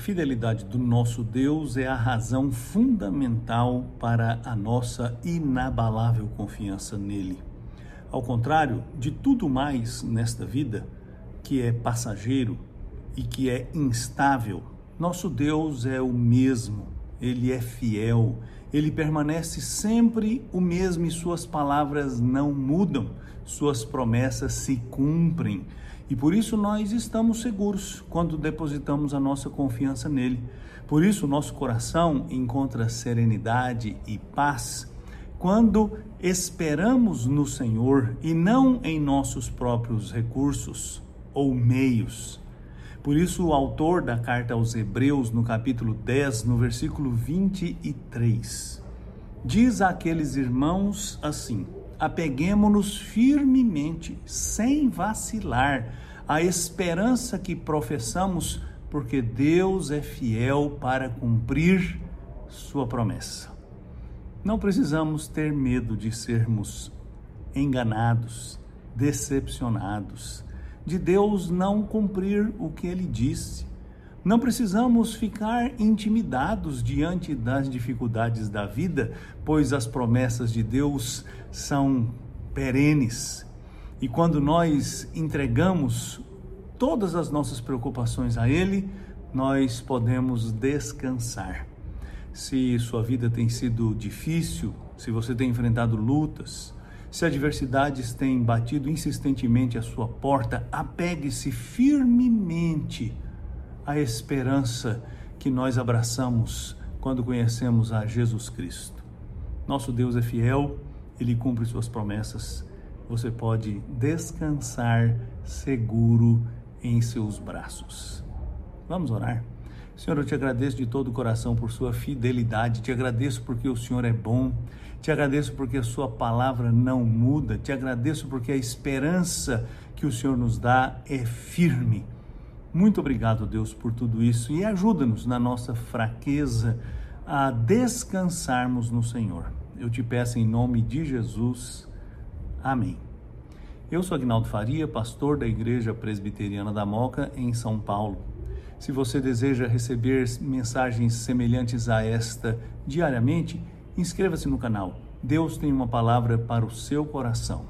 A fidelidade do nosso Deus é a razão fundamental para a nossa inabalável confiança nele. Ao contrário de tudo mais nesta vida, que é passageiro e que é instável, nosso Deus é o mesmo, ele é fiel, ele permanece sempre o mesmo e suas palavras não mudam, suas promessas se cumprem. E por isso nós estamos seguros quando depositamos a nossa confiança nele. Por isso nosso coração encontra serenidade e paz quando esperamos no Senhor e não em nossos próprios recursos ou meios. Por isso, o autor da carta aos Hebreus, no capítulo 10, no versículo 23, diz àqueles irmãos assim: apeguemos-nos firmemente, sem vacilar, à esperança que professamos, porque Deus é fiel para cumprir sua promessa. Não precisamos ter medo de sermos enganados, decepcionados, de Deus não cumprir o que ele disse. Não precisamos ficar intimidados diante das dificuldades da vida, pois as promessas de Deus são perenes. E quando nós entregamos todas as nossas preocupações a Ele, nós podemos descansar. Se sua vida tem sido difícil, se você tem enfrentado lutas, se adversidades têm batido insistentemente à sua porta, apegue-se firmemente a esperança que nós abraçamos quando conhecemos a Jesus Cristo. Nosso Deus é fiel, ele cumpre suas promessas. Você pode descansar seguro em seus braços. Vamos orar? Senhor, eu te agradeço de todo o coração por sua fidelidade, te agradeço porque o Senhor é bom, te agradeço porque a sua palavra não muda, te agradeço porque a esperança que o Senhor nos dá é firme. Muito obrigado, Deus, por tudo isso e ajuda-nos na nossa fraqueza a descansarmos no Senhor. Eu te peço em nome de Jesus. Amém. Eu sou Agnaldo Faria, pastor da Igreja Presbiteriana da Moca, em São Paulo. Se você deseja receber mensagens semelhantes a esta diariamente, inscreva-se no canal. Deus tem uma palavra para o seu coração.